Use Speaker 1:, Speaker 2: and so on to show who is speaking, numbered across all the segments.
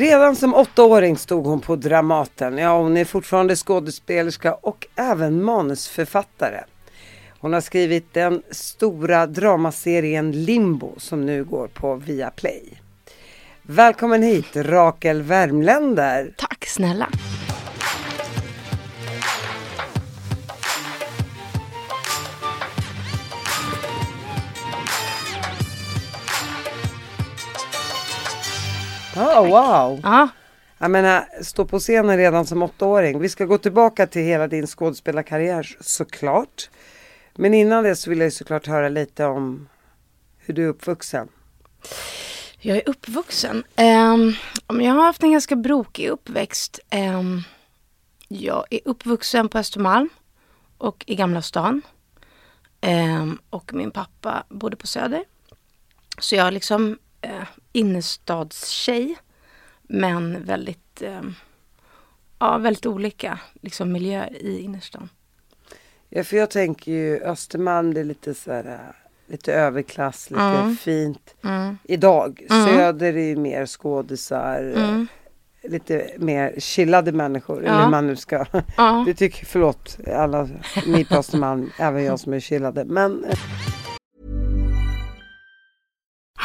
Speaker 1: Redan som åttaåring stod hon på Dramaten. Ja, hon är fortfarande skådespelerska och även manusförfattare. Hon har skrivit den stora dramaserien Limbo som nu går på Viaplay. Välkommen hit Rakel Värmländer.
Speaker 2: Tack snälla.
Speaker 1: Oh, wow!
Speaker 2: Ja,
Speaker 1: Jag menar, stå på scenen redan som åttaåring. Vi ska gå tillbaka till hela din skådespelarkarriär såklart. Men innan det så vill jag såklart höra lite om hur du är uppvuxen.
Speaker 2: jag är uppvuxen. Um, jag har haft en ganska brokig uppväxt. Ehm, jag är uppvuxen på Östermalm och i Gamla stan. Ehm, och min pappa bodde på Söder. Så jag liksom uh, innerstadstjej. Men väldigt, ehm, ja, väldigt olika liksom, miljöer i innerstan.
Speaker 1: Ja, för jag tänker ju Östermalm, det är lite så här, lite överklass, lite
Speaker 2: Mm.
Speaker 1: fint.
Speaker 2: Mm.
Speaker 1: Idag,
Speaker 2: Mm.
Speaker 1: Söder är ju mer skådisar, äh,
Speaker 2: Mm.
Speaker 1: lite mer chillade människor.
Speaker 2: Ja.
Speaker 1: Eller man nu ska.
Speaker 2: Ja.
Speaker 1: Det tycker, förlåt alla ni på Östermalm, även jag som är chillade. Men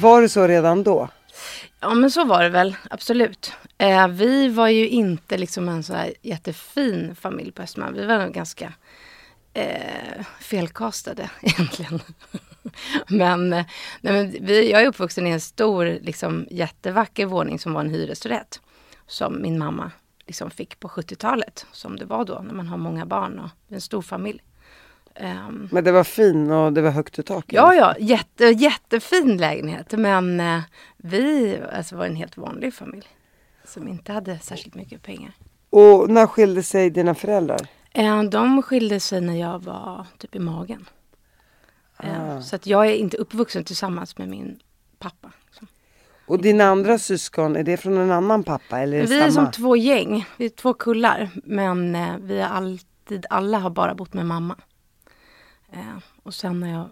Speaker 1: Var det så redan då?
Speaker 2: Ja men så var det väl, absolut. Eh, vi var ju inte liksom en så här jättefin familj på Östermalm. Vi var nog ganska eh, felkastade egentligen. men, eh, nej, men vi, jag är uppvuxen i en stor, liksom, jättevacker våning som var en hyresrätt. Som min mamma liksom fick på 70-talet, som det var då när man har många barn och en stor familj. Ehm,
Speaker 1: Men det var fin och det var högt i tak?
Speaker 2: Ja, ja, jätte, jättefin lägenhet. Men eh, vi alltså, var en helt vanlig familj. Som inte hade särskilt mycket pengar.
Speaker 1: Och när skilde sig dina föräldrar?
Speaker 2: Eh, de skilde sig när jag var typ i magen. Eh,
Speaker 1: Ah.
Speaker 2: Så att jag är inte uppvuxen tillsammans med min pappa. liksom.
Speaker 1: Och dina andra syskon, är det från en annan pappa eller är
Speaker 2: Vi är som två gäng, vi är två kullar. Men eh, vi har alltid, alla har bara bott med mamma. Eh, och sen när jag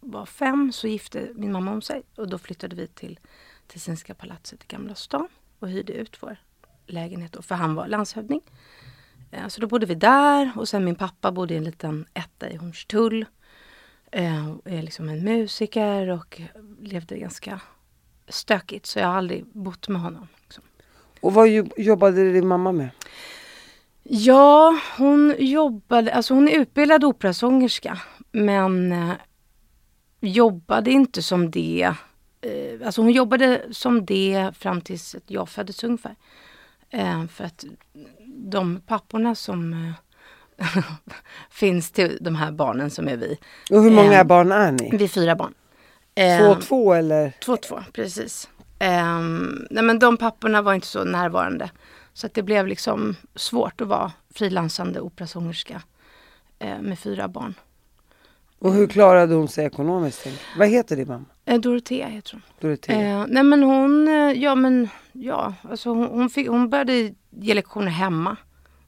Speaker 2: var fem så gifte min mamma om sig. Och då flyttade vi till Tessinska palatset i Gamla stan. Och hyrde ut vår lägenhet då, för han var landshövding. Eh, så då bodde vi där. Och sen min pappa bodde i en liten etta i Hornstull. Eh, är liksom en musiker och levde ganska stökigt. Så jag har aldrig bott med honom. Liksom.
Speaker 1: Och vad jobbade din mamma med?
Speaker 2: Ja, hon jobbade, alltså hon är utbildad operasångerska men eh, jobbade inte som det. Eh, alltså hon jobbade som det fram tills att jag föddes ungefär. Eh, för att de papporna som eh, finns till de här barnen som är vi.
Speaker 1: Och hur många
Speaker 2: Eh,
Speaker 1: barn är ni?
Speaker 2: Vi är fyra barn.
Speaker 1: Två
Speaker 2: Eh,
Speaker 1: och två eller?
Speaker 2: Två, två, precis. Nej men de papporna var inte så närvarande. Så att det blev liksom svårt att vara frilansande operasångerska eh, med fyra barn.
Speaker 1: Och hur klarade hon sig ekonomiskt? Vad heter din mamma?
Speaker 2: Eh, Dorotea heter hon.
Speaker 1: Dorotea.
Speaker 2: Eh, nej men hon, eh, ja men ja, alltså hon, hon, fick, hon började ge lektioner hemma.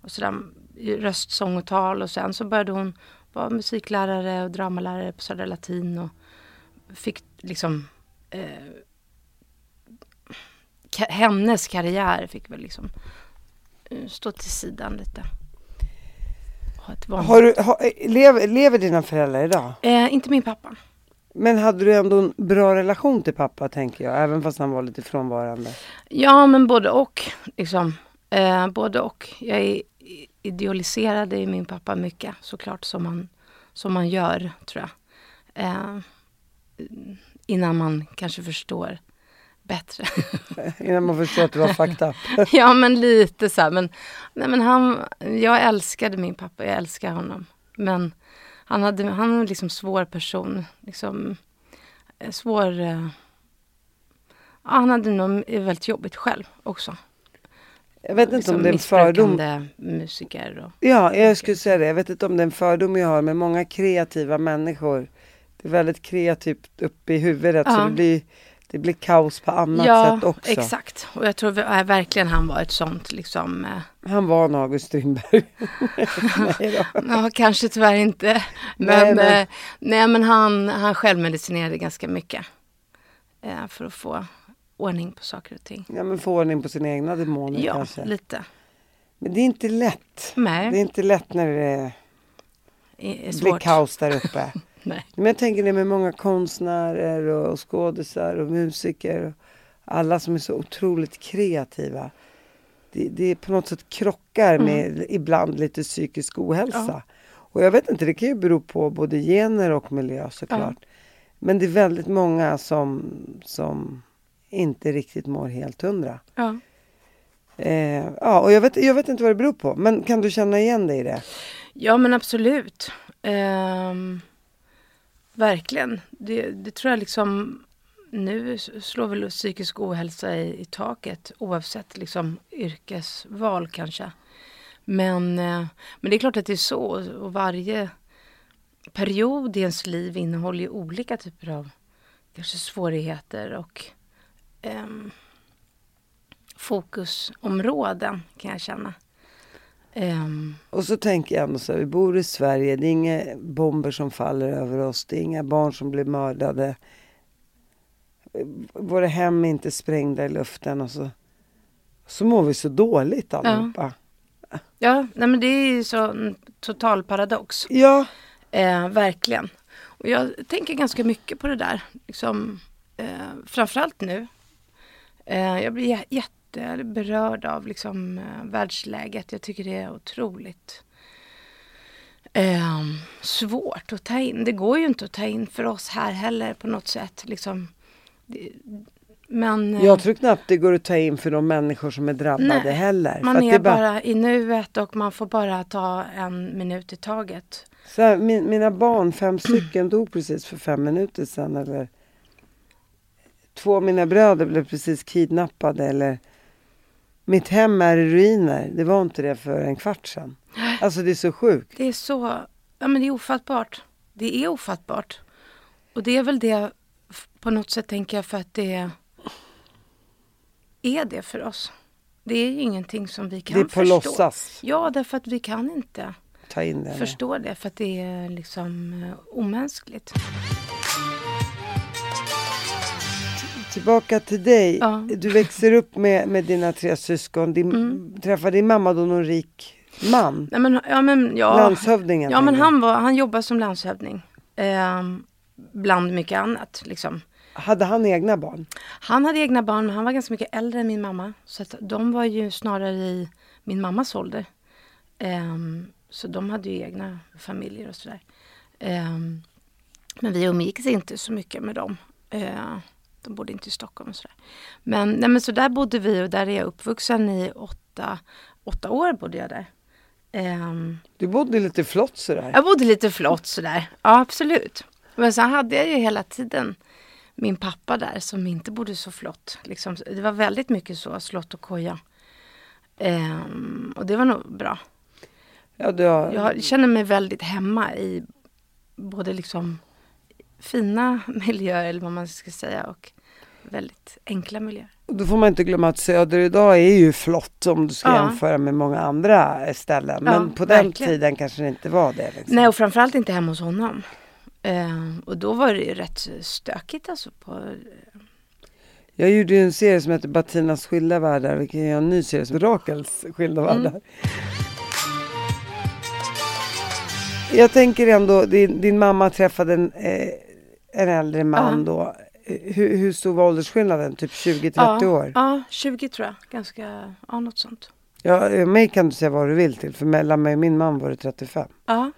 Speaker 2: Och sådär, i röst, sång och tal. Och sen så började hon vara musiklärare och dramalärare på Södra Latin. Och fick liksom eh, hennes karriär fick väl liksom eh, stå till sidan lite.
Speaker 1: Har du, har, lever, lever dina föräldrar idag?
Speaker 2: eh, inte min pappa.
Speaker 1: Men hade du ändå en bra relation till pappa tänker jag, även fast han var lite frånvarande?
Speaker 2: Ja, men både och. Liksom. Eh, både och. Jag idealiserade min pappa mycket såklart som man, som man gör tror jag. Eh, innan man kanske förstår bättre.
Speaker 1: innan man förstår att du var fucked up.
Speaker 2: ja men lite så här. Men, nej, men han, jag älskade min pappa, jag älskar honom. Men han hade han var liksom svår person. Liksom, eh, svår... Eh, han hade nog väldigt jobbigt själv också.
Speaker 1: Jag vet inte liksom om det är en fördom.
Speaker 2: musiker. Och,
Speaker 1: ja, jag skulle säga det. Jag vet inte om det är en fördom jag har med många kreativa människor. Det är väldigt kreativt uppe i huvudet ja. så det blir, det blir kaos på annat
Speaker 2: ja,
Speaker 1: sätt också.
Speaker 2: Ja, exakt. Och jag tror verkligen han var ett sånt liksom.
Speaker 1: Eh... Han var en August Strindberg.
Speaker 2: ja, kanske tyvärr inte. Men, nej, men, eh, nej, men han, han självmedicinerade ganska mycket. Eh, för att få ordning på saker och ting.
Speaker 1: Ja, men få ordning på sina egna demoner
Speaker 2: ja,
Speaker 1: kanske.
Speaker 2: Ja, lite.
Speaker 1: Men det är inte lätt.
Speaker 2: Nej.
Speaker 1: Det är inte lätt när det
Speaker 2: är
Speaker 1: blir kaos där uppe.
Speaker 2: Nej.
Speaker 1: Men jag tänker det med många konstnärer och skådisar och musiker. Och alla som är så otroligt kreativa. Det, det på något sätt krockar mm. med ibland lite psykisk ohälsa. Ja. Och jag vet inte, det kan ju bero på både gener och miljö såklart. Ja. Men det är väldigt många som, som inte riktigt mår helt hundra.
Speaker 2: Ja.
Speaker 1: Eh, ja, och jag vet, jag vet inte vad det beror på. Men kan du känna igen dig i det?
Speaker 2: Ja, men absolut. Eh, verkligen. Det, det, tror jag liksom... Nu slår väl psykisk ohälsa i, i taket oavsett liksom yrkesval kanske. Men, eh, men det är klart att det är så. Och varje period i ens liv innehåller ju olika typer av kanske svårigheter och eh, fokusområden kan jag känna. Um,
Speaker 1: och så tänker jag ändå så vi bor i Sverige, det är inga bomber som faller över oss, det är inga barn som blir mördade. Våra hem är inte sprängda i luften och så, så mår vi så dåligt allihopa.
Speaker 2: Ja, ja nej men det är ju så en total paradox.
Speaker 1: Ja.
Speaker 2: Eh, verkligen. Och jag tänker ganska mycket på det där. Liksom, eh, framförallt nu Eh, jag blir jätteberörd av liksom, eh, världsläget. Jag tycker det är otroligt eh, svårt att ta in. Det går ju inte att ta in för oss här heller på något sätt. Liksom, men,
Speaker 1: eh, jag tror knappt det går att ta in för de människor som är drabbade nej, heller.
Speaker 2: Man är bara... bara i nuet och man får bara ta en minut i taget.
Speaker 1: Så här, min, mina barn, fem stycken, dog precis för fem minuter sedan. Eller två av mina bröder blev precis kidnappade eller mitt hem är i ruiner. Det var inte det för en kvart sedan. Alltså det är så sjukt.
Speaker 2: Det är så, ja men det är ofattbart. Det är ofattbart. Och det är väl det på något sätt tänker jag för att det är det för oss. Det är ju ingenting som vi kan förstå.
Speaker 1: Det är på förstå. låtsas.
Speaker 2: Ja, därför att vi kan inte
Speaker 1: Ta in det,
Speaker 2: förstå det för att det är liksom eh, omänskligt.
Speaker 1: Tillbaka till dig. Ja. Du växer upp med, med dina tre syskon. Din, mm. Träffade din mamma då någon rik man?
Speaker 2: Ja, men, ja, men, ja.
Speaker 1: Landshövdingen?
Speaker 2: Ja, men han, var, han jobbade som landshövding. Eh, bland mycket annat. Liksom.
Speaker 1: Hade han egna barn?
Speaker 2: Han hade egna barn, men han var ganska mycket äldre än min mamma. Så att de var ju snarare i min mammas ålder. Eh, så de hade ju egna familjer och sådär. Eh, men vi umgicks inte så mycket med dem. Eh, de bodde inte i Stockholm och sådär. Men, nej, men så där bodde vi och där är jag uppvuxen i åtta, åtta år bodde jag där. Um,
Speaker 1: du bodde lite flott sådär?
Speaker 2: Jag bodde lite flott sådär, ja absolut. Men sen hade jag ju hela tiden min pappa där som inte bodde så flott. Liksom, det var väldigt mycket så, slott och koja. Um, och det var nog bra.
Speaker 1: Ja, har...
Speaker 2: Jag känner mig väldigt hemma i både liksom fina miljöer eller vad man ska säga och väldigt enkla miljöer.
Speaker 1: Då får man inte glömma att Söder idag är ju flott om du ska ja. jämföra med många andra ställen. Men ja, på den verkligen. tiden kanske det inte var det. Liksom.
Speaker 2: Nej och framförallt inte hemma hos honom. Eh, och då var det ju rätt stökigt alltså. På,
Speaker 1: jag gjorde ju en serie som heter Batinas skilda världar, vilken är en ny serie som Rakels skilda mm. världar. Jag tänker ändå, din, din mamma träffade en, eh, en äldre man
Speaker 2: Ja.
Speaker 1: då. Hur, hur stor var åldersskillnaden? Typ 20-30
Speaker 2: ja,
Speaker 1: år?
Speaker 2: Ja, 20 tror jag. Ganska, ja något sånt.
Speaker 1: Ja, eh, mig kan du säga vad du vill till. För mellan mig och min man var det 35.
Speaker 2: Ja.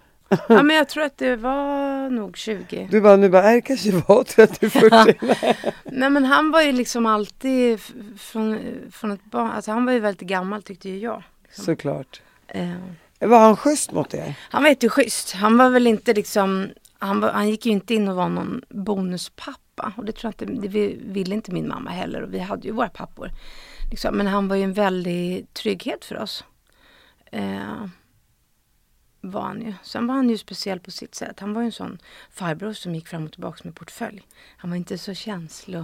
Speaker 2: ja, men jag tror att det var nog 20.
Speaker 1: Du bara, nu bara, nej det kanske var 30-40.
Speaker 2: Nej men han var ju liksom alltid från, från ett barn, alltså han var ju väldigt gammal tyckte ju jag. Liksom.
Speaker 1: Såklart.
Speaker 2: Eh,
Speaker 1: Var han schysst mot er?
Speaker 2: han var jätteschysst. Han var väl inte liksom, han, var, han gick ju inte in och var någon bonuspappa. Och det tror jag inte, det vi- ville inte min mamma heller. Och vi hade ju våra pappor. Liksom. Men han var ju en väldig trygghet för oss. Eh, var han ju. Sen var han ju speciell på sitt sätt. Han var ju en sån farbror som gick fram och tillbaka med portfölj. Han var inte så känslig.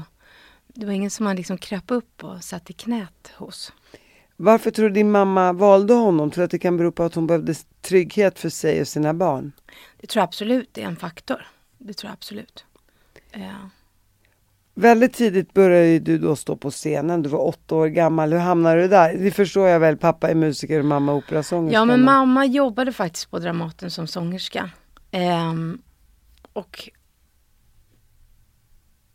Speaker 2: Det var ingen som man liksom kröp upp och satt i knät hos.
Speaker 1: Varför tror du din mamma valde honom? Tror du att det kan bero på att hon behövde trygghet för sig och sina barn?
Speaker 2: Det tror jag absolut är en faktor. Det tror jag absolut. Eh,
Speaker 1: Väldigt tidigt började du då stå på scenen. Du var åtta år gammal. Hur hamnade du där? Det förstår jag väl. Pappa är musiker och mamma operasångerska.
Speaker 2: Ja, men mamma jobbade faktiskt på Dramaten som sångerska. Ehm, och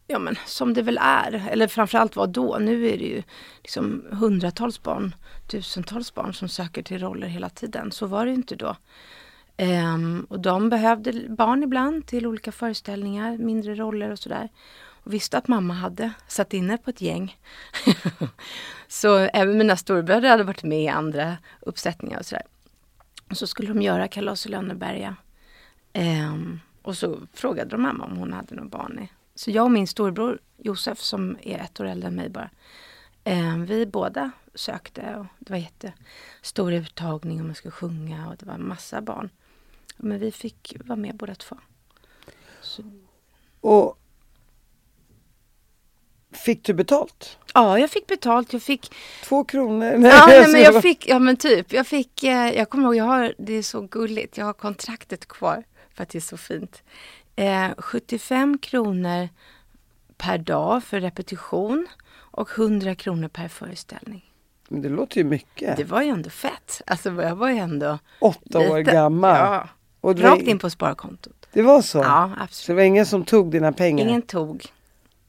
Speaker 2: ja, men som det väl är, eller framförallt var då. Nu är det ju liksom hundratals barn, tusentals barn som söker till roller hela tiden. Så var det ju inte då. Ehm, och de behövde barn ibland till olika föreställningar, mindre roller och sådär. Visste att mamma hade satt inne på ett gäng. så även mina storebröder hade varit med i andra uppsättningar och sådär. Och så skulle de göra Kalas i Lönneberga. Um, och så frågade de mamma om hon hade något barn. i. Så jag och min storbror Josef som är ett år äldre än mig bara. Um, vi båda sökte och det var jättestor uttagning och man skulle sjunga och det var en massa barn. Men vi fick vara med båda två. Så,
Speaker 1: Och Fick du betalt?
Speaker 2: ja, jag fick betalt. Jag fick
Speaker 1: Två kronor?
Speaker 2: Ja, nej, men
Speaker 1: så-
Speaker 2: jag fick, ja men typ, jag fick, eh, jag kommer ihåg, jag har, det är så gulligt, jag har kontraktet kvar för att det är så fint. Eh, 75 kronor per dag för repetition och 100 kronor per föreställning.
Speaker 1: Men det låter ju mycket.
Speaker 2: Det var ju ändå fett. Alltså jag var ju ändå
Speaker 1: Åtta år
Speaker 2: lite-
Speaker 1: gammal.
Speaker 2: Ja,
Speaker 1: Och
Speaker 2: rakt in på sparkontot.
Speaker 1: Det var så?
Speaker 2: Ja,
Speaker 1: Så
Speaker 2: absolut.
Speaker 1: det var ingen som tog dina pengar?
Speaker 2: Ingen tog.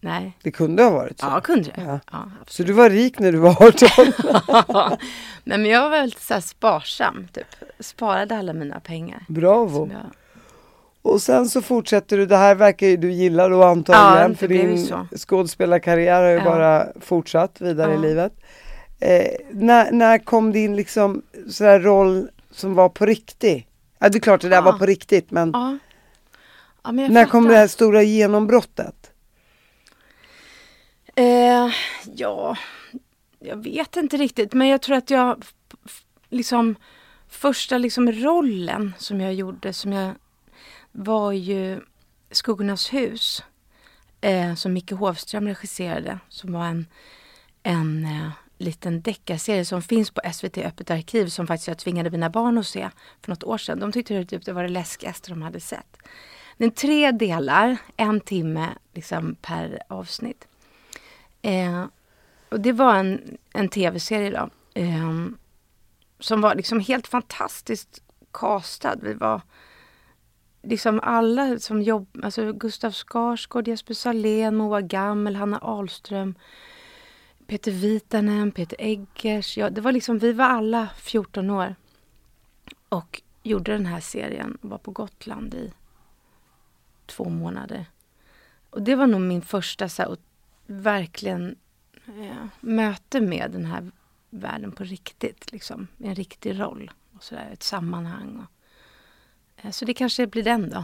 Speaker 2: Nej.
Speaker 1: Det kunde ha varit så?
Speaker 2: Ja, kunde det.
Speaker 1: Ja.
Speaker 2: Ja,
Speaker 1: Så du var rik när du var 18?
Speaker 2: Nej, men jag var väldigt så sparsam. Typ. Sparade alla mina pengar.
Speaker 1: Bravo!
Speaker 2: Jag,
Speaker 1: Och sen så fortsätter du, det här verkar ju du gilla då antagligen.
Speaker 2: Ja,
Speaker 1: för din skådespelarkarriär har ju
Speaker 2: Ja.
Speaker 1: bara fortsatt vidare i livet. Eh, när, när kom din liksom sådär roll som var på riktigt? Ja det är klart det där var på riktigt men
Speaker 2: men
Speaker 1: när kom
Speaker 2: fattar.
Speaker 1: det här stora genombrottet?
Speaker 2: Eh, ja, jag vet inte riktigt. Men jag tror att jag liksom första liksom rollen som jag gjorde som jag var ju Skuggornas hus. Eh, som Micke Hovström regisserade. Som var en, en eh, liten deckarserie som finns på SVT Öppet arkiv som faktiskt jag tvingade mina barn att se för något år sedan. De tyckte det, typ, det var det läskigaste de hade sett. Den är tre delar, en timme liksom, per avsnitt. Eh, och det var en, en tv-serie då. Eh, som var liksom helt fantastiskt castad. Vi var liksom alla som jobbade, alltså Gustav Skarsgård, Jesper Salén, Moa Gammel, Hanna Ahlström, Peter Vitanen, Peter Eggers. Ja, det var liksom, vi var alla 14 år. Och gjorde den här serien och var på Gotland i två månader. Och det var nog min första så här, verkligen eh, möte med den här världen på riktigt. Liksom, en riktig roll. Och så där, ett sammanhang. Och, eh, så det kanske blir den då.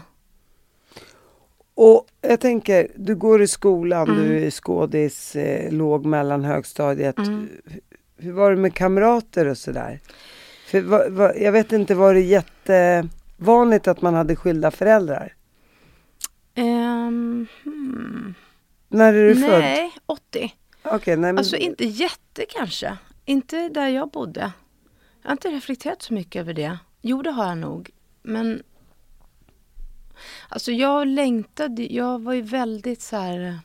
Speaker 1: Och jag tänker, du går i skolan,
Speaker 2: Mm.
Speaker 1: du är skådis, eh, låg mellan högstadiet.
Speaker 2: Mm.
Speaker 1: Hur- var det med kamrater och sådär? För va, va, jag vet inte, var det jättevanligt att man hade skilda föräldrar?
Speaker 2: Ehm, hmm.
Speaker 1: När är du född?
Speaker 2: Nej, 80.
Speaker 1: Okej, nej men...
Speaker 2: Alltså inte jätte kanske. Inte där jag bodde. Jag har inte reflekterat så mycket över det. Jo, det har jag nog. Men alltså jag längtade. Jag var ju väldigt så här.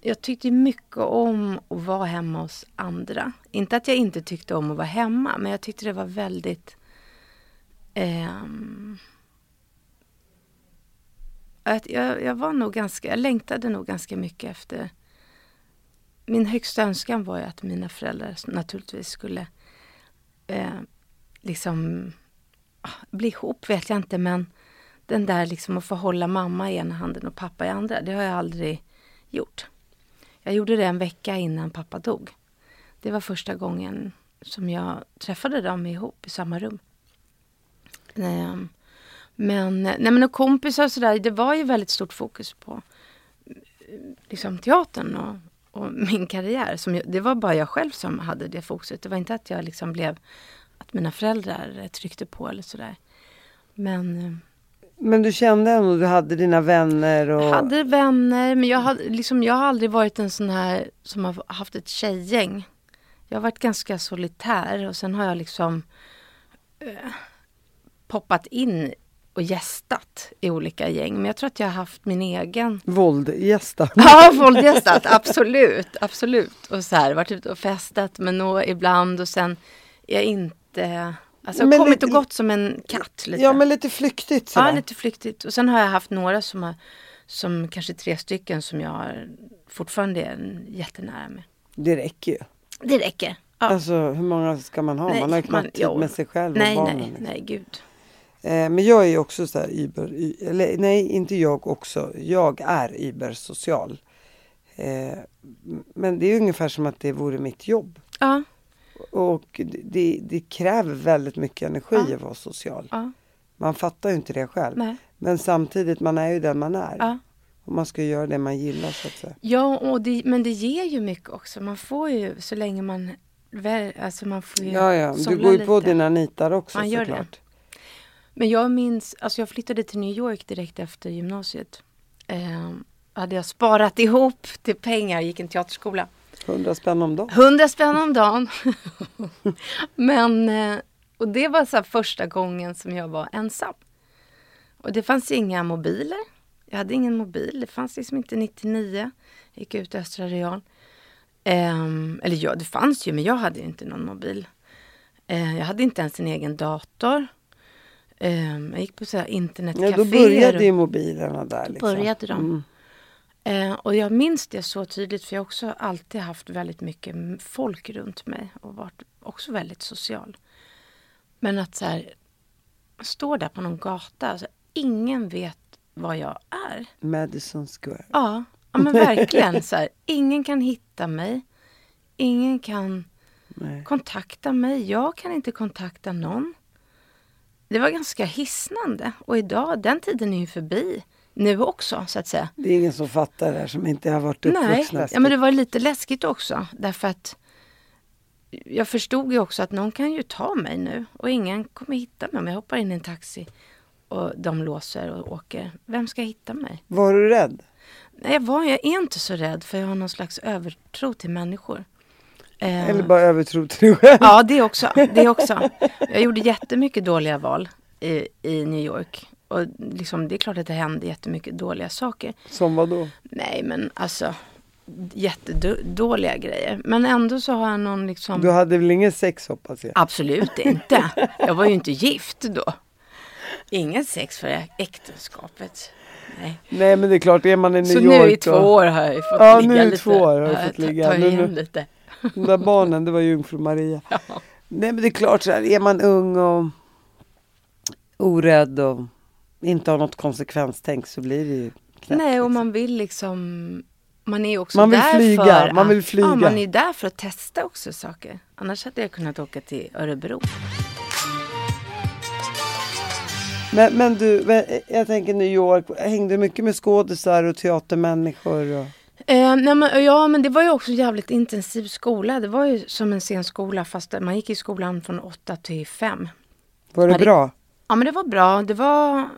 Speaker 2: Jag tyckte mycket om att vara hemma hos andra. Inte att jag inte tyckte om att vara hemma, men jag tyckte det var väldigt ehm, att jag, jag var nog ganska, jag längtade nog ganska mycket efter min högsta önskan var ju att mina föräldrar naturligtvis skulle eh, liksom ah, bli ihop vet jag inte men den där liksom att få hålla mamma i ena handen och pappa i andra, det har jag aldrig gjort. Jag gjorde det en vecka innan pappa dog. Det var första gången som jag träffade dem ihop i samma rum. Ehm, men, nej men och kompisar och sådär, det var ju väldigt stort fokus på liksom teatern och, och min karriär. Som jag, det var bara jag själv som hade det fokuset. Det var inte att jag liksom blev, att mina föräldrar tryckte på eller sådär. Men eh,
Speaker 1: Men du kände ändå, du hade dina vänner och...
Speaker 2: Jag hade vänner, men jag, hade, liksom, jag har aldrig varit en sån här som har haft ett tjejgäng. Jag har varit ganska solitär och sen har jag liksom eh, poppat in och gästat i olika gäng. Men jag tror att jag har haft min egen...
Speaker 1: Våldgästa.
Speaker 2: Ja, våldgästat, absolut, absolut. Och så här, varit ute och festat med några ibland och sen är jag inte... Alltså
Speaker 1: Men
Speaker 2: kommit
Speaker 1: lite-
Speaker 2: och gått som en katt lite.
Speaker 1: Ja men lite flyktigt sådär.
Speaker 2: Ja, lite flyktigt. Och sen har jag haft några som har, som kanske tre stycken som jag fortfarande är jättenära med.
Speaker 1: Det räcker ju.
Speaker 2: Det räcker. Ja.
Speaker 1: Alltså hur många ska man ha?
Speaker 2: Nej,
Speaker 1: man har knappt tid med sig själv
Speaker 2: nej,
Speaker 1: och barnen.
Speaker 2: nej,
Speaker 1: liksom.
Speaker 2: nej, gud.
Speaker 1: Eh, men jag är också så här Uber, y- eller nej inte jag också. Jag är Uber-social. Eh, men det är ungefär som att det vore mitt jobb.
Speaker 2: Ja,
Speaker 1: Och det- det, kräver väldigt mycket energi
Speaker 2: Ja.
Speaker 1: att vara social.
Speaker 2: ja,
Speaker 1: Man fattar ju inte det själv.
Speaker 2: nej,
Speaker 1: Men samtidigt, man är ju den man är.
Speaker 2: ja.
Speaker 1: Och man ska göra det man gillar så att säga.
Speaker 2: Ja, och det, men det ger ju mycket också. Man får ju så länge man alltså man får ju
Speaker 1: Ja, ja. Du går ju på
Speaker 2: lite.
Speaker 1: dina nitar också
Speaker 2: Man
Speaker 1: såklart.
Speaker 2: Men jag minns, alltså jag flyttade till New York direkt efter gymnasiet. Eh, hade jag sparat ihop till pengar, gick en teaterskola.
Speaker 1: 100 spänn om dagen.
Speaker 2: 100 spänn om dagen. Men, eh, och det var så första gången som jag var ensam. Och det fanns inga mobiler. Jag hade ingen mobil. Det fanns liksom inte 99. Jag gick ut i Östra Real. Ehm, eller ja, det fanns ju, men jag hade inte någon mobil. Eh, jag hade inte ens en egen dator. Ehm, jag gick på här
Speaker 1: Ja,
Speaker 2: internetcaféer.
Speaker 1: då började ju mobilerna där. Liksom.
Speaker 2: började de.
Speaker 1: Mm.
Speaker 2: Eh, och jag minns det så tydligt för jag har också alltid haft väldigt mycket folk runt mig och varit också väldigt social. Men att så här, stå där på någon gata, alltså, ingen vet vad jag är.
Speaker 1: Madison Square.
Speaker 2: Ja, ja men verkligen. så här, ingen kan hitta mig. Ingen kan
Speaker 1: Nej.
Speaker 2: kontakta mig. Jag kan inte kontakta någon. Det var ganska hisnande. Och idag, den tiden är ju förbi. Nu också, så att säga.
Speaker 1: Det är ingen som fattar det här som inte har varit
Speaker 2: Nej,
Speaker 1: uppvuxna.
Speaker 2: ja, men det var lite läskigt också. Därför att jag förstod ju också att någon kan ju ta mig nu och ingen kommer hitta mig om jag hoppar in i en taxi och de låser och åker. Vem ska hitta mig?
Speaker 1: Var du rädd?
Speaker 2: Nej, jag, var, jag är inte så rädd för jag har någon slags övertro till människor. Eh,
Speaker 1: Eller bara övertro till dig själv?
Speaker 2: Ja, det också. Det också. Jag gjorde jättemycket dåliga val i, i New York. Och liksom, det är klart att det hände jättemycket dåliga saker.
Speaker 1: Som vad då?
Speaker 2: Nej, men alltså jättedåliga grejer. Men ändå så har jag någon liksom...
Speaker 1: Du hade väl ingen sex hoppas jag?
Speaker 2: Absolut inte. Jag var ju inte gift då. Ingen sex för äktenskapet. Nej.
Speaker 1: Nej men det är klart, är man i New
Speaker 2: Så
Speaker 1: York
Speaker 2: nu i två år har jag fått
Speaker 1: Ja,
Speaker 2: ligga
Speaker 1: nu i
Speaker 2: lite.
Speaker 1: två år har du
Speaker 2: Ja,
Speaker 1: fått
Speaker 2: ta-
Speaker 1: ligga.
Speaker 2: Ta
Speaker 1: Nu-
Speaker 2: igen
Speaker 1: nu-
Speaker 2: lite.
Speaker 1: De där barnen, det var jungfru Maria.
Speaker 2: Ja.
Speaker 1: Nej men det är klart så här, är man ung och orädd och inte har något konsekvenstänk så blir det ju knäppt,
Speaker 2: Nej, och
Speaker 1: liksom.
Speaker 2: man vill liksom... Man är också
Speaker 1: Man vill
Speaker 2: där
Speaker 1: flyga,
Speaker 2: för
Speaker 1: man vill
Speaker 2: att,
Speaker 1: flyga.
Speaker 2: Ja, man är där för att testa också saker. Annars hade jag kunnat åka till Örebro.
Speaker 1: men, men du, jag tänker New York, hängde du mycket med skådisar och teatermänniskor? Och...
Speaker 2: Eh, nej, men, ja, men det var ju också en jävligt intensiv skola. Det var ju som en scenskola fast man gick i skolan från åtta till fem.
Speaker 1: Var det
Speaker 2: det-
Speaker 1: bra?
Speaker 2: Ja, men det var bra. Det var,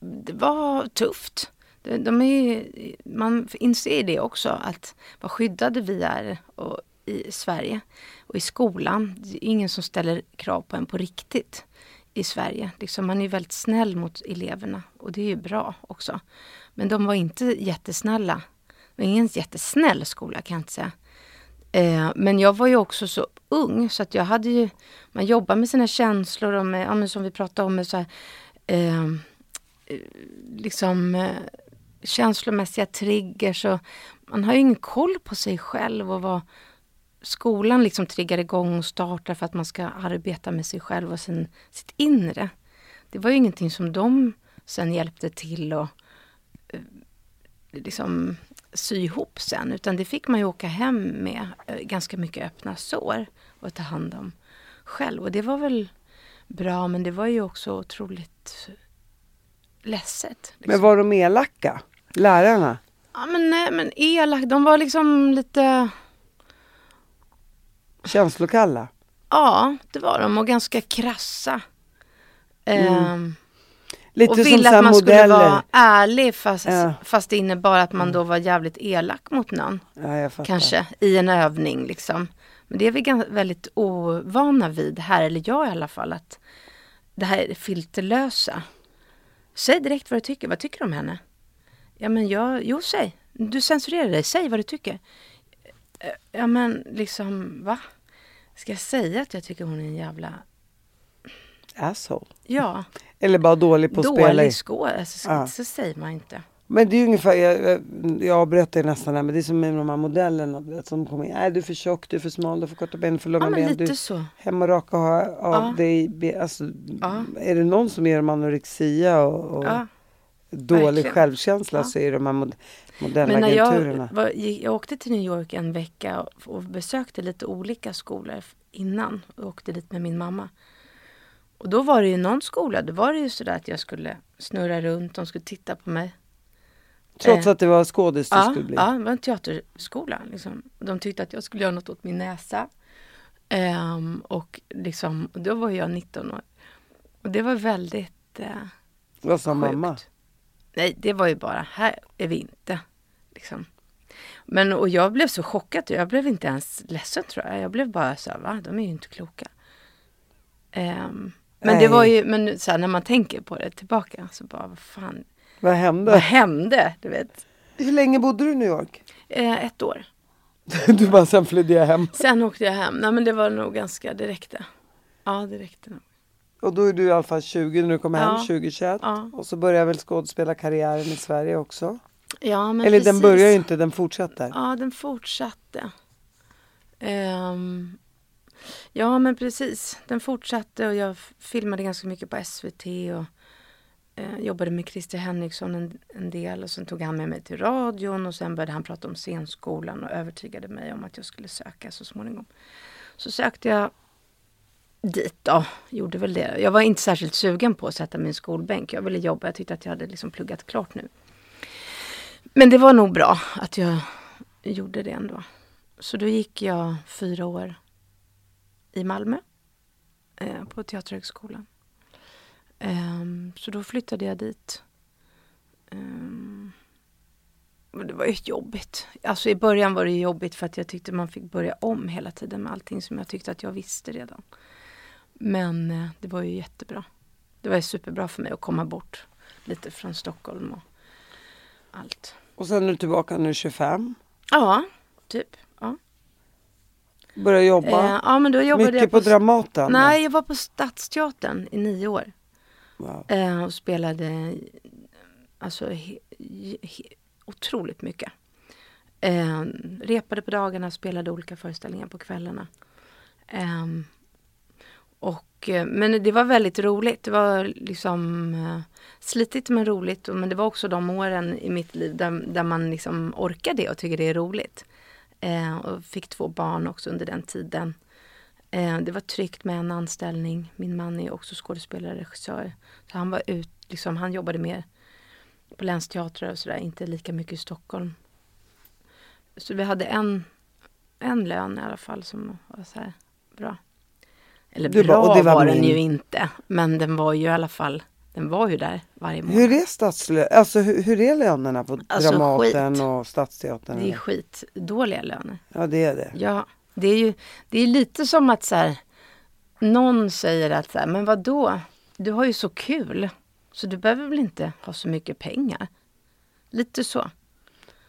Speaker 2: det var tufft. De, de är man inser det också, att vad skyddade vi är och, i Sverige. Och i skolan, det är ingen som ställer krav på en på riktigt i Sverige. Liksom, man är väldigt snäll mot eleverna och det är ju bra också. Men de var inte jättesnälla. Det var ingen jättesnäll skola kan jag inte säga. Eh, men jag var ju också så ung så att jag hade ju, man jobbar med sina känslor och med, ja, men som vi pratade om, med så här, ehm, eh, liksom eh, känslomässiga triggers och man har ju ingen koll på sig själv och vad skolan liksom triggar igång och startar för att man ska arbeta med sig själv och sin, sitt inre. Det var ju ingenting som de sen hjälpte till att eh, liksom sy ihop sen utan det fick man ju åka hem med eh, ganska mycket öppna sår och ta hand om själv. Och det var väl bra men det var ju också otroligt ledset. Liksom.
Speaker 1: Men var de elaka? Lärarna?
Speaker 2: Ja men nej men elak, de var liksom lite
Speaker 1: Känslokalla?
Speaker 2: Ja, det var de och ganska krassa. Ehm,
Speaker 1: Lite
Speaker 2: och ville att man skulle
Speaker 1: modeller.
Speaker 2: vara ärlig fast,
Speaker 1: Ja.
Speaker 2: fast det innebar att man då var jävligt elak mot någon.
Speaker 1: Ja.
Speaker 2: Kanske i en övning liksom. Men det är vi väldigt ovana vid här, eller jag i alla fall, att det här är filterlösa. Säg direkt vad du tycker. Vad tycker du om henne? Ja men jag, jo säg. Du censurerar dig. Säg vad du tycker. Eh, Ja men liksom, va? Ska jag säga att jag tycker hon är en jävla,
Speaker 1: Asshole.
Speaker 2: ja,
Speaker 1: Eller bara dålig på att spela i.
Speaker 2: dålig skådis? Alltså,
Speaker 1: Ja.
Speaker 2: Så säger man inte.
Speaker 1: Men det är ju ungefär, jag, jag, jag avbröt dig nästan här, men det är som med de här modellerna vet, som kommer in. Nej du är för tjock, du är för smal, du får korta ben, för långa
Speaker 2: Ja
Speaker 1: ben. Du
Speaker 2: så.
Speaker 1: hem och raka ha, av
Speaker 2: Ja.
Speaker 1: dig. Alltså,
Speaker 2: Ja.
Speaker 1: Är det någon som ger dem anorexia och, och
Speaker 2: Ja.
Speaker 1: dålig
Speaker 2: verkligen.
Speaker 1: självkänsla
Speaker 2: Ja.
Speaker 1: så är det de här mod-
Speaker 2: Men när
Speaker 1: modellagenturerna.
Speaker 2: jag, var, jag åkte till New York en vecka och, och besökte lite olika skolor innan. Och åkte dit med min mamma. Och då var det ju någon skola, då var det ju sådär att jag skulle snurra runt, de skulle titta på mig.
Speaker 1: Trots
Speaker 2: eh,
Speaker 1: att det var skådis du
Speaker 2: Ja,
Speaker 1: skulle bli.
Speaker 2: ja, det var en teaterskola. Liksom. De tyckte att jag skulle göra något åt min näsa. Ehm, och liksom, då var jag 19 år. Och det var väldigt eh,
Speaker 1: Vad sa mamma?
Speaker 2: Nej, det var ju bara, här är vi inte. Liksom. Men och jag blev så chockad, jag blev inte ens ledsen tror jag. Jag blev bara så här, va, de är ju inte kloka. Ehm, men det var ju, men så här, när man tänker på det tillbaka så bara, vad fan,
Speaker 1: Vad hände?
Speaker 2: vad hände? Du vet.
Speaker 1: Hur länge bodde du i New York?
Speaker 2: Eh, ett år.
Speaker 1: du bara, sen flydde jag hem.
Speaker 2: Sen åkte jag hem. Nej men det var nog ganska, det räckte. Ja, det räckte nog.
Speaker 1: Och då är du i alla fall 20 när du kommer hem,
Speaker 2: Ja.
Speaker 1: 2021.
Speaker 2: Ja.
Speaker 1: Och så börjar väl skådespelarkarriären i Sverige också.
Speaker 2: Ja, men
Speaker 1: Eller
Speaker 2: precis.
Speaker 1: den börjar ju inte, den fortsätter.
Speaker 2: Ja, den fortsatte. Ehm, ja, men precis. Den fortsatte och jag filmade ganska mycket på SVT och eh, jobbade med Christer Henriksson en, en del och sen tog han med mig till radion och sen började han prata om scenskolan och övertygade mig om att jag skulle söka så småningom. Så sökte jag dit då, gjorde väl det. Jag var inte särskilt sugen på att sätta min skolbänk. Jag ville jobba, jag tyckte att jag hade liksom pluggat klart nu. Men det var nog bra att jag gjorde det ändå. Så då gick jag fyra år i Malmö eh, på Teaterhögskolan. Ehm, så då flyttade jag dit. Ehm, och det var ju jobbigt. Alltså i början var det jobbigt för att jag tyckte man fick börja om hela tiden med allting som jag tyckte att jag visste redan. Men eh, det var ju jättebra. Det var ju superbra för mig att komma bort lite från Stockholm och allt.
Speaker 1: Och sen är du tillbaka när du är 25.
Speaker 2: Ja, typ. Ja.
Speaker 1: Börjar jobba.
Speaker 2: Eh, ja, men då jobbade
Speaker 1: Mycket
Speaker 2: jag
Speaker 1: på, Dramaten.
Speaker 2: Nej, jag var på Stadsteatern i nio år.
Speaker 1: Wow.
Speaker 2: Eh, och spelade alltså, he, he, otroligt mycket. Eh, repade på dagarna, spelade olika föreställningar på kvällarna. Ehm, och, eh, men det var väldigt roligt. Det var liksom eh, slitigt men roligt. Men det var också de åren i mitt liv där, där man liksom orkar det och tycker det är roligt. Eh, och fick två barn också under den tiden. Eh, det var tryggt med en anställning. Min man är också skådespelare och regissör. Så han var ut, liksom, han jobbade mer på länsteatrar och sådär, inte lika mycket i Stockholm. Så vi hade en, en lön i alla fall som var så här bra. Eller bra
Speaker 1: bara, och det var
Speaker 2: var, den
Speaker 1: min.
Speaker 2: ju inte. Men den var ju i alla fall, den var ju där varje månad.
Speaker 1: Hur är stadslö- alltså hur, hur är lönerna på
Speaker 2: Alltså,
Speaker 1: Dramaten
Speaker 2: skit.
Speaker 1: och Stadsteatern?
Speaker 2: Det är skitdåliga löner.
Speaker 1: Ja det är det.
Speaker 2: Ja, det är ju det är lite som att så här, någon säger att så här, men vad då? Du har ju så kul, så du behöver väl inte ha så mycket pengar? Lite så.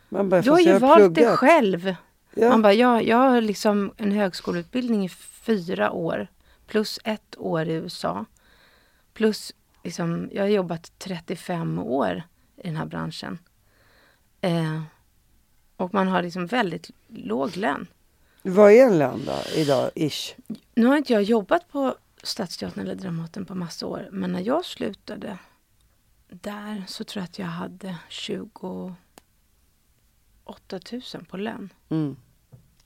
Speaker 1: Man bara,
Speaker 2: Du har ju valt det
Speaker 1: pluggat.
Speaker 2: själv.
Speaker 1: Ja.
Speaker 2: Man bara, jag, jag har liksom en högskoleutbildning i fyra år. Plus ett år i USA. Plus, liksom, jag har jobbat 35 år i den här branschen. Eh, och man har liksom väldigt låg lön.
Speaker 1: Vad är en lön då idag, ish?
Speaker 2: Nu har inte jag jobbat på Stadsteatern eller Dramaten på massa år. Men när jag slutade där så tror jag att jag hade 28 000 på lön.
Speaker 1: Mm.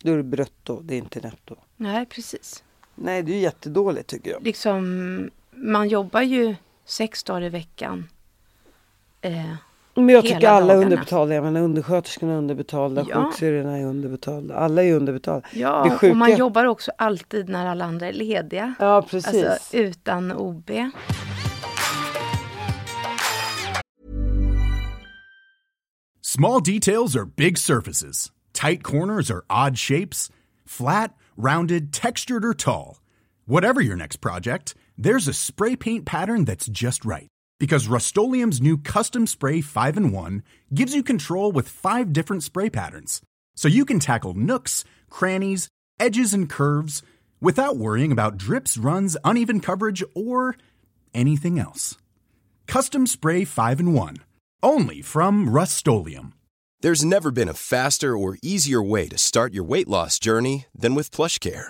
Speaker 1: Då är det brutto, det är inte netto.
Speaker 2: Nej, precis.
Speaker 1: Nej, det är jättedåligt tycker jag.
Speaker 2: Liksom, man jobbar ju sex dagar i veckan. Eh,
Speaker 1: Men jag tycker alla är underbetalda. Jag menar undersköterskorna är underbetalda,
Speaker 2: Ja.
Speaker 1: sjuksyrrorna är underbetalda. Alla är underbetalda.
Speaker 2: Ja, och man jobbar också alltid när alla andra är lediga.
Speaker 1: Ja, precis.
Speaker 2: Alltså utan OB.
Speaker 3: Small details are big surfaces. Tight corners are odd shapes. Flat, rounded, textured, or tall. Whatever your next project, there's a spray paint pattern that's just right. Because Rust new Custom Spray 5 in 1 gives you control with five different spray patterns. So you can tackle nooks, crannies, edges, and curves without worrying about drips, runs, uneven coverage, or anything else. Custom Spray 5 in 1. Only from Rust
Speaker 4: There's never been a faster or easier way to start your weight loss journey than with PlushCare.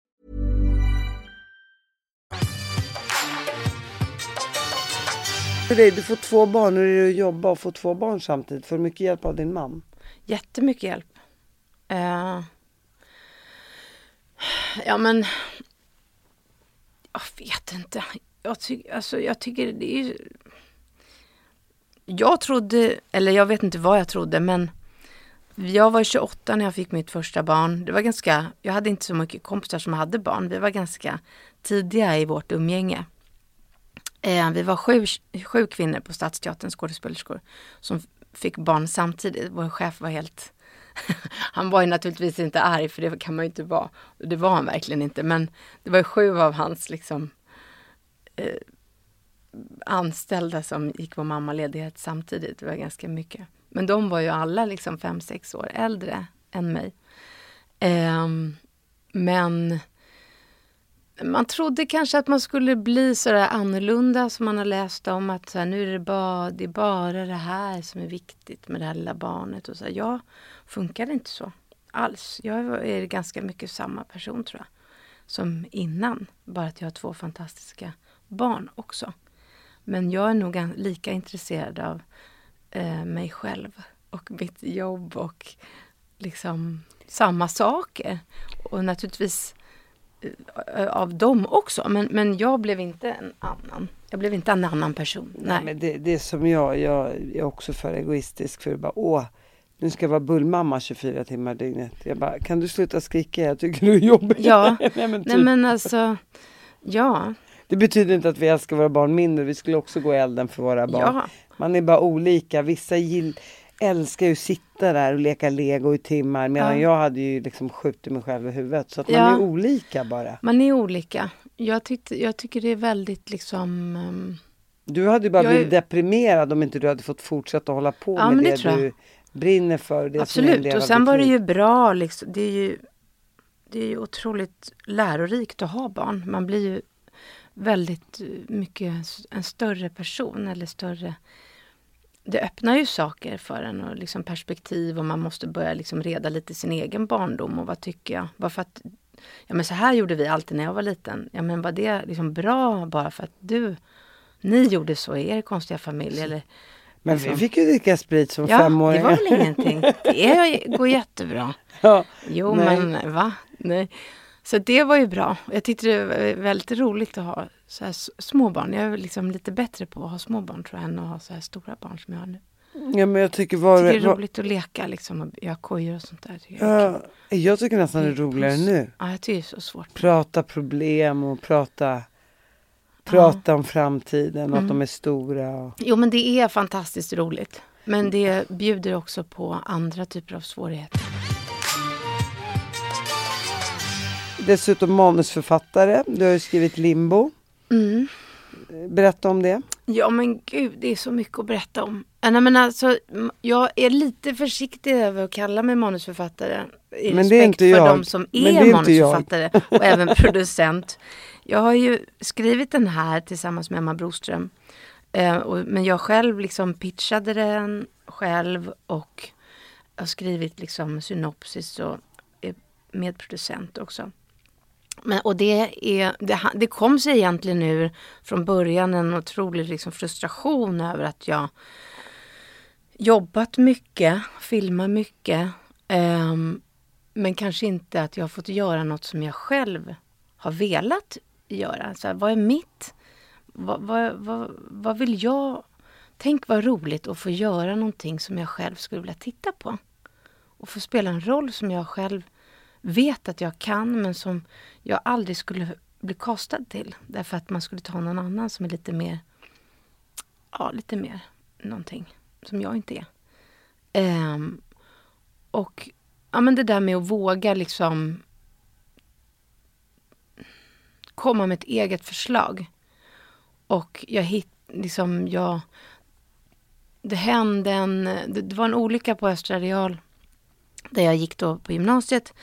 Speaker 1: För dig, du får två barn, hur är det att jobba och få två barn samtidigt? Får du mycket hjälp av din man?
Speaker 2: Jättemycket hjälp. Uh... ja men, jag vet inte. Jag, ty, alltså, jag tycker det är. Jag trodde, eller jag vet inte vad jag trodde, men jag var 28 när jag fick mitt första barn. Det var ganska, jag hade inte så mycket kompisar som hade barn. Vi var ganska tidiga i vårt umgänge. Eh, vi var sju, sju kvinnor på Stadsteaterns skådespelerskor som fick barn samtidigt. Vår chef var helt... han var ju naturligtvis inte arg, för det kan man ju inte vara. Det var han verkligen inte. Men det var ju sju av hans liksom, eh, anställda som gick på mammaledighet samtidigt. Det var ganska mycket. Men de var ju alla liksom fem, sex år äldre än mig. Eh, men man trodde kanske att man skulle bli sådär annorlunda som man har läst om. Att så här, nu är det bara, det är bara det här som är viktigt med det här lilla barnet. Och så här, jag funkade inte så alls. Jag är ganska mycket samma person tror jag. Som innan. Bara att jag har två fantastiska barn också. Men jag är nog lika intresserad av eh, mig själv och mitt jobb och liksom samma saker. Och naturligtvis av dem också. Men, men jag blev inte en annan. Jag blev inte en annan person. Nej.
Speaker 1: Men det, det är som jag, jag är också för egoistisk för att bara åh, nu ska jag vara bullmamma 24 timmar dygnet. Jag bara, kan du sluta skrika? Jag tycker du är jobbig.
Speaker 2: Ja,
Speaker 1: Nej, men
Speaker 2: nej
Speaker 1: typ.
Speaker 2: men alltså, ja.
Speaker 1: Det betyder inte att vi älskar våra barn mindre. Vi skulle också gå i elden för våra barn.
Speaker 2: Ja.
Speaker 1: Man är bara olika. Vissa gill, älskar ju att sitta där och leka lego i timmar. Medan
Speaker 2: Ja.
Speaker 1: jag hade ju liksom skjutit mig själv i huvudet. Så att man
Speaker 2: Ja.
Speaker 1: är olika bara.
Speaker 2: Man är olika. Jag, tyckte, jag tycker det är väldigt liksom... ehm,
Speaker 1: Du hade ju bara
Speaker 2: Jag
Speaker 1: blivit deprimerad om inte du hade fått fortsätta hålla på
Speaker 2: Ja,
Speaker 1: med det,
Speaker 2: det
Speaker 1: du brinner för.
Speaker 2: Absolut, och sen var det ju bra liksom. Det är ju, det är ju otroligt lärorikt att ha barn. Man blir ju väldigt mycket en större person eller större... Det öppnar ju saker för en och liksom perspektiv och man måste börja liksom reda lite sin egen barndom och vad tycker jag? Bara för att, ja men så här gjorde vi alltid när jag var liten. Ja men var det liksom bra bara för att du, ni gjorde så i er konstiga familj eller?
Speaker 1: Men vi fick ju dricka sprit som
Speaker 2: Ja, det
Speaker 1: femåringar.
Speaker 2: var väl ingenting. Det går jättebra.
Speaker 1: Ja,
Speaker 2: Jo,
Speaker 1: nej.
Speaker 2: men va? Nej. Så det var ju bra. Jag tyckte det var väldigt roligt att ha så här små barn. Jag är liksom lite bättre på att ha små barn tror jag än att ha så här stora barn som jag har nu.
Speaker 1: Ja, men jag tycker
Speaker 2: Jag
Speaker 1: var,
Speaker 2: tycker det är
Speaker 1: var,
Speaker 2: roligt att leka liksom och göra kojor och sånt där. Tycker
Speaker 1: ja, jag tycker nästan det är roligare nu.
Speaker 2: Ja, jag tycker det är så svårt.
Speaker 1: Prata problem och prata, prata om framtiden och att
Speaker 2: Mm.
Speaker 1: de är stora. Och,
Speaker 2: Jo, men det är fantastiskt roligt. Men det bjuder också på andra typer av svårigheter.
Speaker 1: Dessutom manusförfattare. Du har ju skrivit Limbo.
Speaker 2: Mm.
Speaker 1: Berätta om det.
Speaker 2: Ja men gud, det är så mycket att berätta om. Nej, men alltså, jag är lite försiktig över att kalla mig manusförfattare. I
Speaker 1: Men det är inte
Speaker 2: för
Speaker 1: jag.
Speaker 2: de som är,
Speaker 1: är
Speaker 2: manusförfattare och även producent. Jag har ju skrivit den här tillsammans med Emma Broström. Eh, och, men jag själv liksom pitchade den själv och har skrivit liksom synopsis och är medproducent också. Men, och det, är, det, det kom sig egentligen ur från början en otrolig liksom frustration över att jag jobbat mycket, filmat mycket. Um, men kanske inte att jag har fått göra något som jag själv har velat göra. Så här, vad är mitt? Vad, vad, vad, vad vill jag? Tänk vad roligt att få göra någonting som jag själv skulle vilja titta på. Och få spela en roll som jag själv vet att jag kan men som jag aldrig skulle bli kastad till. Därför att man skulle ta någon annan som är lite mer, ja lite mer någonting som jag inte är. Um, och ja, men det där med att våga liksom komma med ett eget förslag. Och jag hitt, liksom, jag, det hände en, det, det var en olycka på Östra Real där jag gick då på gymnasiet.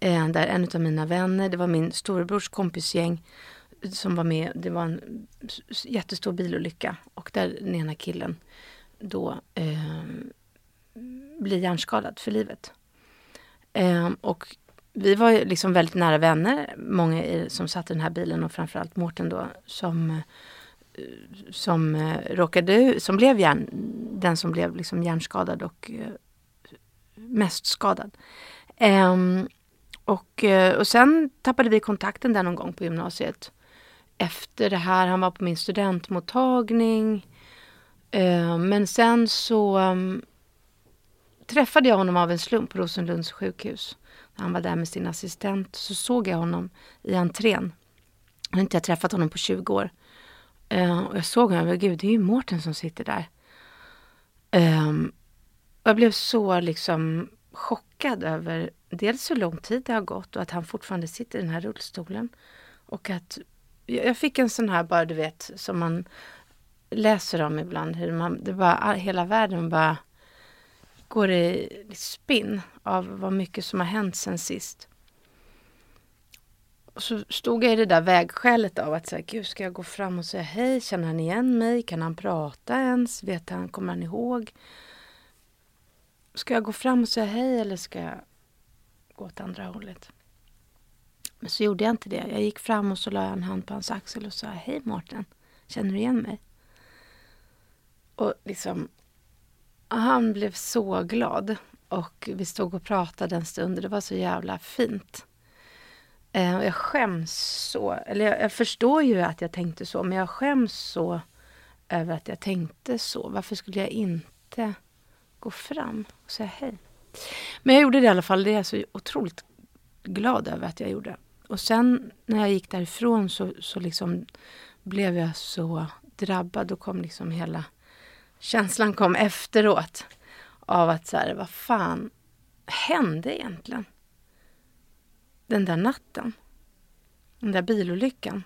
Speaker 2: Eh, där en av mina vänner, det var min storebrors kompisgäng som var med. Det var en jättestor bilolycka och där den ena killen då eh, blir hjärnskadad för livet. Eh, och vi var ju liksom väldigt nära vänner, många i, som satt i den här bilen och framförallt Mårten då som eh, som eh, råkade, som blev hjärn, den som blev liksom hjärnskadad och eh, mest skadad. Um, och, eh, och sen tappade vi kontakten där någon gång på gymnasiet. Efter det här, han var på min studentmottagning. Eh, men sen så um, träffade jag honom av en slump på Rosenlunds sjukhus. När han var där med sin assistent så såg jag honom i entrén. Jag har inte träffat honom på 20 år. Uh, och jag såg honom, och gud det är ju Mårten som sitter där. Um, jag blev så liksom chockad över dels hur lång tid det har gått och att han fortfarande sitter i den här rullstolen. Och att jag fick en sån här bara du vet som man läser om ibland. Hur man, det bara, hela världen bara går i spinn av vad mycket som har hänt sen sist. Och så stod jag i det där vägskälet av att säga, gud ska jag gå fram och säga hej, känner han igen mig, kan han prata ens, vet han, kommer han ihåg? Ska jag gå fram och säga hej eller ska jag gå åt andra hållet? Men så gjorde jag inte det. Jag gick fram och så la jag en hand på hans axel och sa hej Mårten, känner du igen mig? Och liksom, han blev så glad och vi stod och pratade en stund och det var så jävla fint. Eh, och jag skäms så, eller jag, jag förstår ju att jag tänkte så, men jag skäms så över att jag tänkte så. Varför skulle jag inte gå fram och säga hej? Men jag gjorde det i alla fall. Det är jag så otroligt glad över att jag gjorde. Och sen när jag gick därifrån så, så liksom blev jag så drabbad. Då kom liksom hela känslan kom efteråt. Av att så här, vad fan hände egentligen? Den där natten. Den där bilolyckan.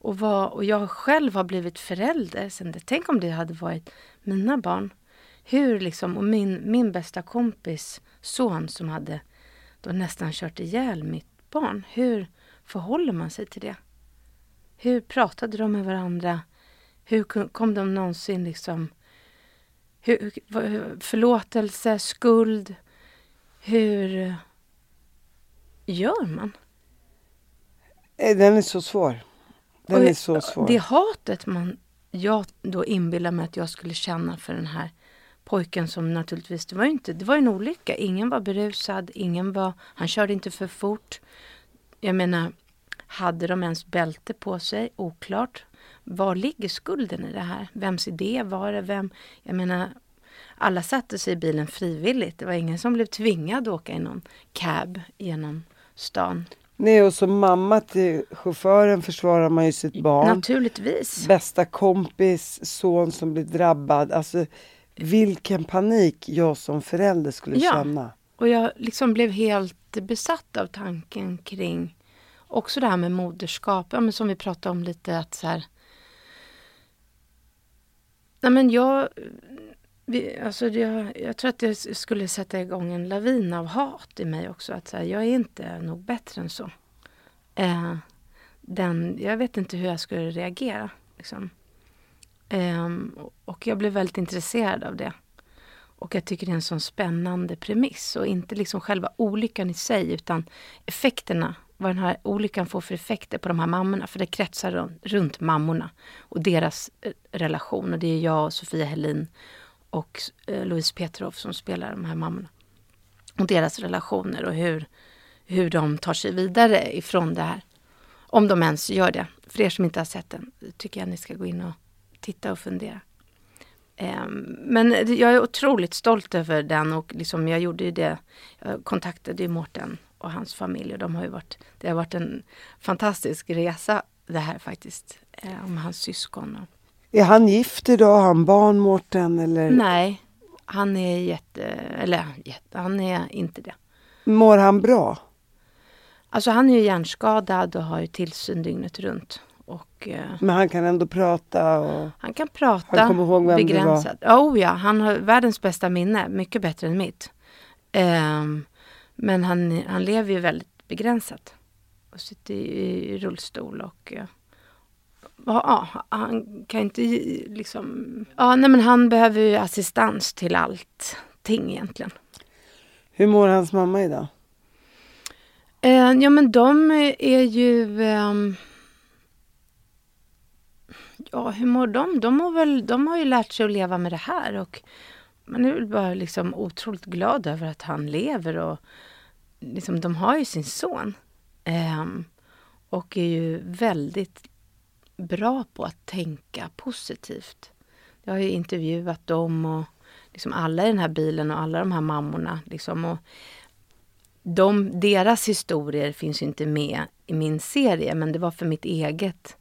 Speaker 2: Och, vad, och jag själv har blivit förälder sen det. Tänk om det hade varit mina barn. Hur liksom, och min, min bästa kompis son som hade då nästan kört ihjäl mitt barn. Hur förhåller man sig till det? Hur pratade de med varandra? Hur kom de någonsin liksom... Hur, förlåtelse, skuld. Hur gör man?
Speaker 1: Eh, Den är så svår. Den
Speaker 2: Och
Speaker 1: är så svår.
Speaker 2: Det hatet man, jag då inbillar mig att jag skulle känna för den här pojken som naturligtvis, det var ju inte, det var en olycka. Ingen var berusad, ingen var, han körde inte för fort. Jag menar, hade de ens bälte på sig? Oklart. Var ligger skulden i det här? Vems idé var det? Vem? Jag menar, alla satte sig i bilen frivilligt. Det var ingen som blev tvingad att åka i någon cab genom stan.
Speaker 1: Nej, och som mamma till chauffören försvarar man ju sitt barn.
Speaker 2: Naturligtvis.
Speaker 1: Bästa kompis, son som blir drabbad. Alltså vilken panik jag som förälder skulle
Speaker 2: Ja.
Speaker 1: känna.
Speaker 2: Och jag liksom blev helt besatt av tanken kring också det här med moderskap, ja, men som vi pratade om lite att så här. Nej men jag, vi, alltså det, jag tror att det skulle sätta igång en lavin av hat i mig också. Att så här, jag är inte nog bättre än så. Eh, den, jag vet inte hur jag skulle reagera. Liksom. Um, och jag blev väldigt intresserad av det. Och jag tycker det är en sån spännande premiss. Och inte liksom själva olyckan i sig utan effekterna. Vad den här olyckan får för effekter på de här mammorna. För det kretsar runt, mammorna och deras eh, relation. Och det är jag och Sofia Helin och eh, Louise Petrov som spelar de här mammorna. Och deras relationer och hur, hur de tar sig vidare ifrån det här. Om de ens gör det. För er som inte har sett den tycker jag ni ska gå in och titta och fundera. Ehm, men jag är otroligt stolt över den och liksom jag gjorde ju det. Jag kontaktade ju Mårten och hans familj och de har ju varit, det har varit en fantastisk resa det här faktiskt. Eh, om hans syskon.
Speaker 1: Är han gift idag? Har han barn Mårten? Eller?
Speaker 2: Nej, han är jätte, eller jätte, han är inte det.
Speaker 1: Mår han bra?
Speaker 2: Alltså han är ju hjärnskadad och har ju tillsyn dygnet runt. Och, eh,
Speaker 1: Men han kan ändå prata? Och...
Speaker 2: Han kan prata
Speaker 1: Han kommer ihåg vem
Speaker 2: begränsat. Oh ja, han har världens bästa minne. Mycket bättre än mitt. Um, men han, han lever ju väldigt begränsat. Och sitter i, i rullstol och uh, ja, han kan inte liksom... Ja, nej men han behöver ju assistans till allting egentligen.
Speaker 1: Hur mår hans mamma idag?
Speaker 2: Uh, ja men de är ju... Um, ja, hur mår de? De, mår väl, de har ju lärt sig att leva med det här och man är väl bara liksom otroligt glad över att han lever och liksom, de har ju sin son. Um, och är ju väldigt bra på att tänka positivt. Jag har ju intervjuat dem och liksom alla i den här bilen och alla de här mammorna. Liksom, och de, deras historier finns ju inte med i min serie men det var för mitt eget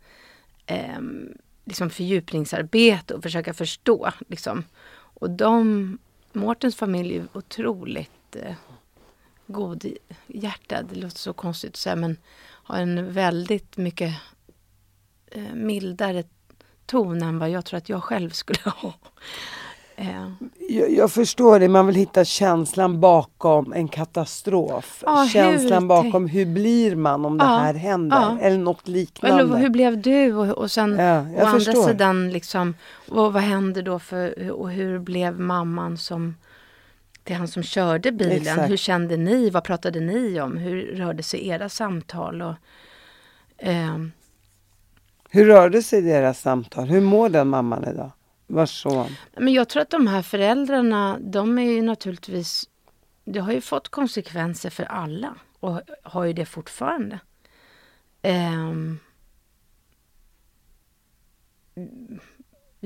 Speaker 2: ehm, liksom fördjupningsarbete och försöka förstå. Liksom. Och de, Mårtens familj är otroligt eh, godhjärtad. Det låter så konstigt att säga men har en väldigt mycket eh, mildare ton än vad jag tror att jag själv skulle ha.
Speaker 1: Eh. Jag, jag, förstår det, man vill hitta känslan bakom en katastrof. Ja, känslan hur, bakom hur blir man om ja, det här händer? Ja. Eller något liknande.
Speaker 2: Eller hur blev du? Och, och sen ja, å andra sidan, liksom, och vad händer då för, och hur blev mamman som till han som körde bilen? Exakt. Hur kände ni? Vad pratade ni om? Hur rörde sig era samtal? Och,
Speaker 1: eh, hur rörde sig deras samtal? Hur mår den mamman idag? Var så?
Speaker 2: Men jag tror att de här föräldrarna, de är ju naturligtvis... Det har ju fått konsekvenser för alla och har ju det fortfarande. Um,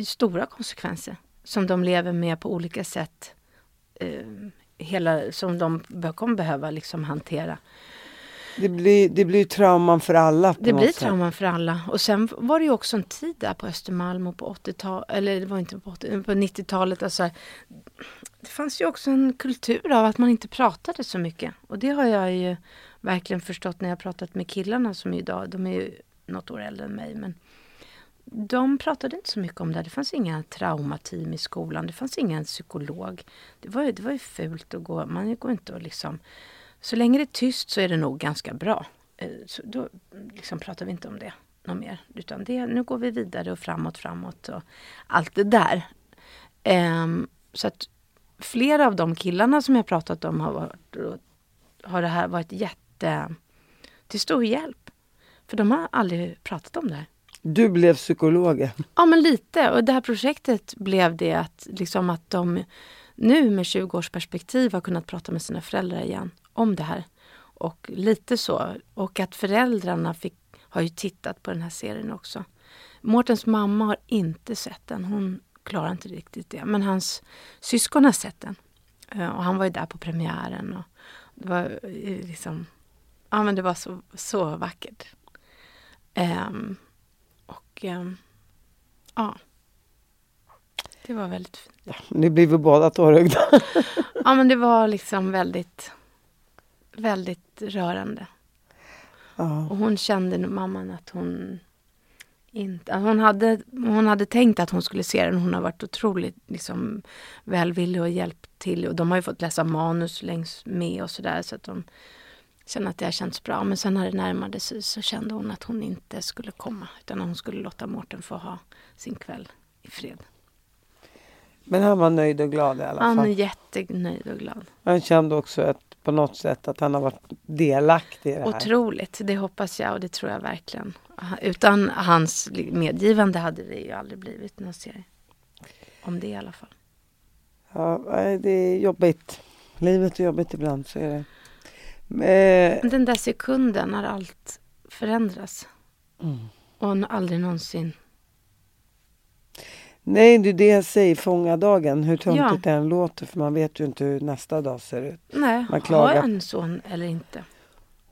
Speaker 2: stora konsekvenser som de lever med på olika sätt. Um, hela, som de kommer behöva liksom hantera.
Speaker 1: Det blir, det blir trauman för alla.
Speaker 2: det blir sätt. trauman för alla. Och sen var det ju också en tid där på Östermalm och på 80-talet, eller det var inte på, 80, på 90-talet. Alltså, det fanns ju också en kultur av att man inte pratade så mycket. Och det har jag ju verkligen förstått när jag pratat med killarna som idag, de är ju något år äldre än mig. Men de pratade inte så mycket om det. Det fanns inga traumateam i skolan. Det fanns ingen psykolog. Det var ju, det var ju fult att gå. Man går inte och liksom så länge det är tyst så är det nog ganska bra. Eh, så då liksom pratar vi inte om det något mer. Utan det, nu går vi vidare och framåt, framåt och allt det där. Um, så att flera av de killarna som jag pratat om har, varit, har det här varit jätte till stor hjälp. För de har aldrig pratat om det här.
Speaker 1: Du blev psykologen?
Speaker 2: Ja, men lite. Och det här projektet blev det att, liksom att de nu med 20 års perspektiv har kunnat prata med sina föräldrar igen om det här. Och lite så. Och att föräldrarna fick, har ju tittat på den här serien också. Mårtens mamma har inte sett den. Hon klarar inte riktigt det. Men hans syskon har sett den. Eh, och han var ju där på premiären. Och det var eh, liksom... Ja men det var så, så vackert. Um, och um, ja. Det var väldigt fint. Ja,
Speaker 1: ni blir väl båda tårögda?
Speaker 2: ja men det var liksom väldigt väldigt rörande.
Speaker 1: Ja.
Speaker 2: Och hon kände mamman att hon inte, att hon, hade, hon hade tänkt att hon skulle se den. Hon har varit otroligt liksom, välvillig och hjälpt till. Och de har ju fått läsa manus längs med och sådär. Så att de känner att det har känts bra. Men sen när det närmade sig så kände hon att hon inte skulle komma. Utan hon skulle låta Mårten få ha sin kväll i fred.
Speaker 1: Men han var nöjd och glad i alla
Speaker 2: Han är
Speaker 1: fall.
Speaker 2: jättenöjd och glad.
Speaker 1: Han kände också att på något sätt att han har varit delaktig i det här.
Speaker 2: Otroligt, det hoppas jag och det tror jag verkligen. Utan hans medgivande hade det ju aldrig blivit någon serie. Om det i alla fall.
Speaker 1: Ja, det är jobbigt. Livet är jobbigt ibland, så är det. Eh,
Speaker 2: Men Den där sekunden när allt förändras.
Speaker 1: Mm.
Speaker 2: Och aldrig någonsin.
Speaker 1: Nej, det är det jag säger, fånga dagen. Hur töntigt
Speaker 2: Ja.
Speaker 1: det än låter, för man vet ju inte hur nästa dag ser ut.
Speaker 2: Nej,
Speaker 1: Man
Speaker 2: har
Speaker 1: klagar.
Speaker 2: jag en son eller inte?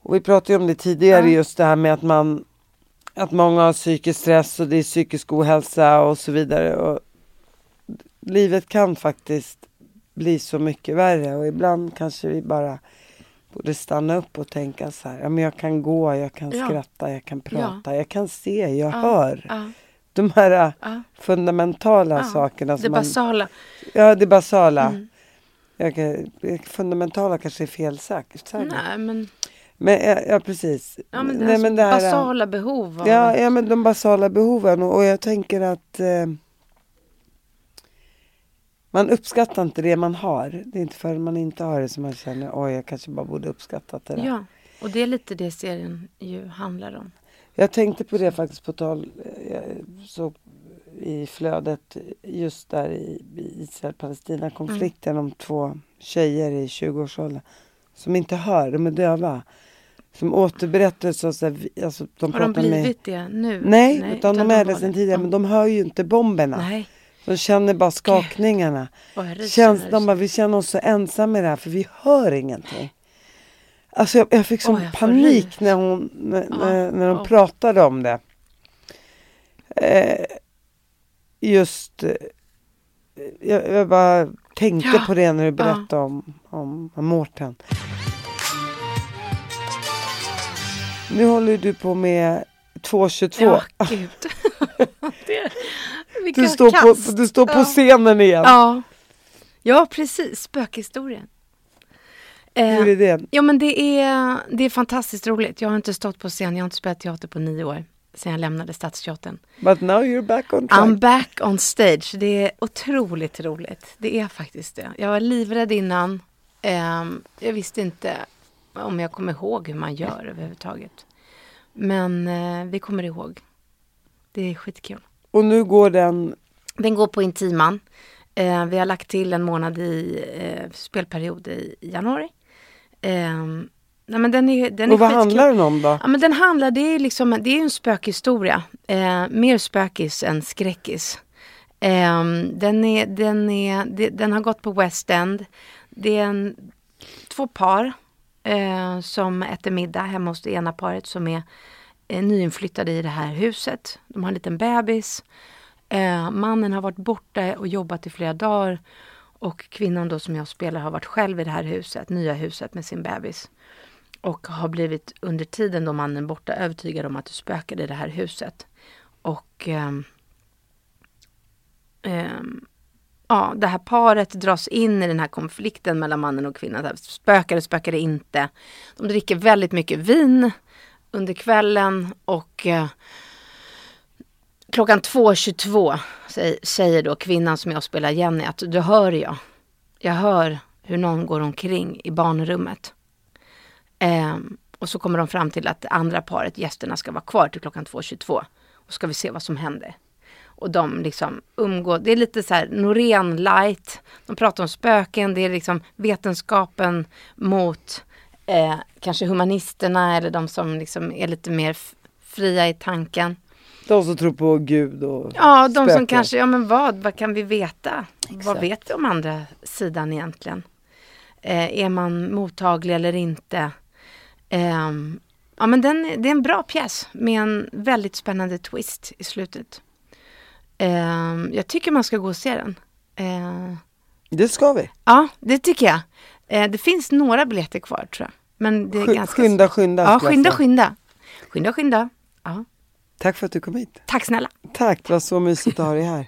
Speaker 1: Och vi pratade ju om det tidigare,
Speaker 2: Ja.
Speaker 1: just det här med att man att många har psykisk stress och det är psykisk ohälsa och så vidare. Och livet kan faktiskt bli så mycket värre och ibland kanske vi bara borde stanna upp och tänka så här, ja men jag kan gå, jag kan
Speaker 2: Ja.
Speaker 1: skratta, jag kan prata, jag kan se, jag
Speaker 2: Ja,
Speaker 1: hör. De här
Speaker 2: ja,
Speaker 1: fundamentala
Speaker 2: ja.
Speaker 1: sakerna.
Speaker 2: Det
Speaker 1: som man,
Speaker 2: basala.
Speaker 1: ja, det basala.
Speaker 2: Mm.
Speaker 1: Jag fundamentala kanske är fel sagt.
Speaker 2: Nej, men,
Speaker 1: Men ja, ja precis.
Speaker 2: ja, men det,
Speaker 1: Nej, men det här,
Speaker 2: basala behov.
Speaker 1: Ja,
Speaker 2: att-
Speaker 1: ja, men de basala behoven och, och jag tänker att eh, man uppskattar inte det man har. Det är inte förrän man inte har det som man känner oj, jag kanske bara borde uppskattat det där.
Speaker 2: ja, och det är lite det serien ju handlar om.
Speaker 1: Jag tänkte på det faktiskt på tal såg i flödet just där i, i Israel-Palestina konflikten om två tjejer i 20-årsåldern som inte hör, de är döva. Som återberättar så, så här, alltså, de
Speaker 2: Har de
Speaker 1: pratar med
Speaker 2: blivit det nu?
Speaker 1: Nej, utan, de är det sedan tidigare, men de hör ju inte bomberna.
Speaker 2: Nej,
Speaker 1: De känner bara skakningarna.
Speaker 2: ryser
Speaker 1: Känns, de bara, vi känner oss så ensamma i det här för vi hör ingenting. Alltså jag, jag fick sån
Speaker 2: jag
Speaker 1: panik när, hon, när,
Speaker 2: Ja,
Speaker 1: när, de
Speaker 2: ja.
Speaker 1: pratade om det. Eh, just, eh, jag, jag bara tänkte
Speaker 2: Ja,
Speaker 1: på det när du
Speaker 2: ja.
Speaker 1: berättade om, om, om Mårten. Nu håller du på med 2.22.
Speaker 2: Ja, gud. det, vilka
Speaker 1: Du står,
Speaker 2: kast.
Speaker 1: på, du står på
Speaker 2: Ja.
Speaker 1: scenen igen.
Speaker 2: Ja. ja, precis. Spökhistorien. Eh,
Speaker 1: Hur är det?
Speaker 2: ja, men det är, det är fantastiskt roligt. Jag har inte stått på scen, jag har inte spelat teater på nio år. Sen jag lämnade Stadsteatern.
Speaker 1: But now you're back on track.
Speaker 2: I'm back on stage. Det är otroligt roligt. Det är faktiskt det. Jag var livrädd innan. Ehm, jag visste inte om jag kommer ihåg hur man gör överhuvudtaget. Men eh, vi kommer ihåg. Det är skitkul.
Speaker 1: Och nu går den
Speaker 2: Den går på Intiman. Eh, vi har lagt till en månad i eh, spelperiod i, i januari. Nej men den är, den är
Speaker 1: Och vad
Speaker 2: skitkul.
Speaker 1: handlar den om då?
Speaker 2: Ja men den handlar, det är liksom, det är en spökhistoria. Eh, mer spökis än skräckis. Eh, den, är, den, är, det- den har gått på West End. Det är en, två par eh, som äter middag hemma hos det ena paret som är eh, nyinflyttade i det här huset. De har en liten bebis. Eh, mannen har varit borta och jobbat i flera dagar. Och kvinnan då som jag spelar har varit själv i det här huset, nya huset med sin bebis. Och har blivit under tiden då mannen borta övertygad om att det spökade i det här huset. Och eh, eh, ja, det här paret dras in i den här konflikten mellan mannen och kvinnan. Det spökar Spökade, spökade inte. De dricker väldigt mycket vin under kvällen och eh, klockan 2.22 säger, säger då kvinnan som jag spelar Jenny att du hör jag. Jag hör hur någon går omkring i barnrummet. Ehm, och så kommer de fram till att det andra paret, gästerna, ska vara kvar till klockan 2.22. Och ska vi se vad som händer. Och de liksom umgår, det är lite så här Norén light. De pratar om spöken, det är liksom vetenskapen mot eh, kanske humanisterna eller de som liksom är lite mer fria i tanken.
Speaker 1: De som tror på Gud och
Speaker 2: Ja, de som
Speaker 1: spöken.
Speaker 2: kanske, ja men vad, vad kan vi veta? Vad
Speaker 1: Exakt.
Speaker 2: vet vi om andra sidan egentligen? Eh, är man mottaglig eller inte? Ehm, ja men den, det är en bra pjäs med en väldigt spännande twist i slutet. Ehm, jag tycker man ska gå och se den. Eh,
Speaker 1: Det ska vi.
Speaker 2: ja, det tycker jag. Eh, det finns några biljetter kvar tror jag. Men det är
Speaker 1: Sk-
Speaker 2: ganska...
Speaker 1: Skynda, skynda.
Speaker 2: Ja, skynda, skynda. Skynda, skynda. Ja.
Speaker 1: Tack för att du kom hit.
Speaker 2: Tack snälla.
Speaker 1: Tack, det var så mysigt att ha dig här.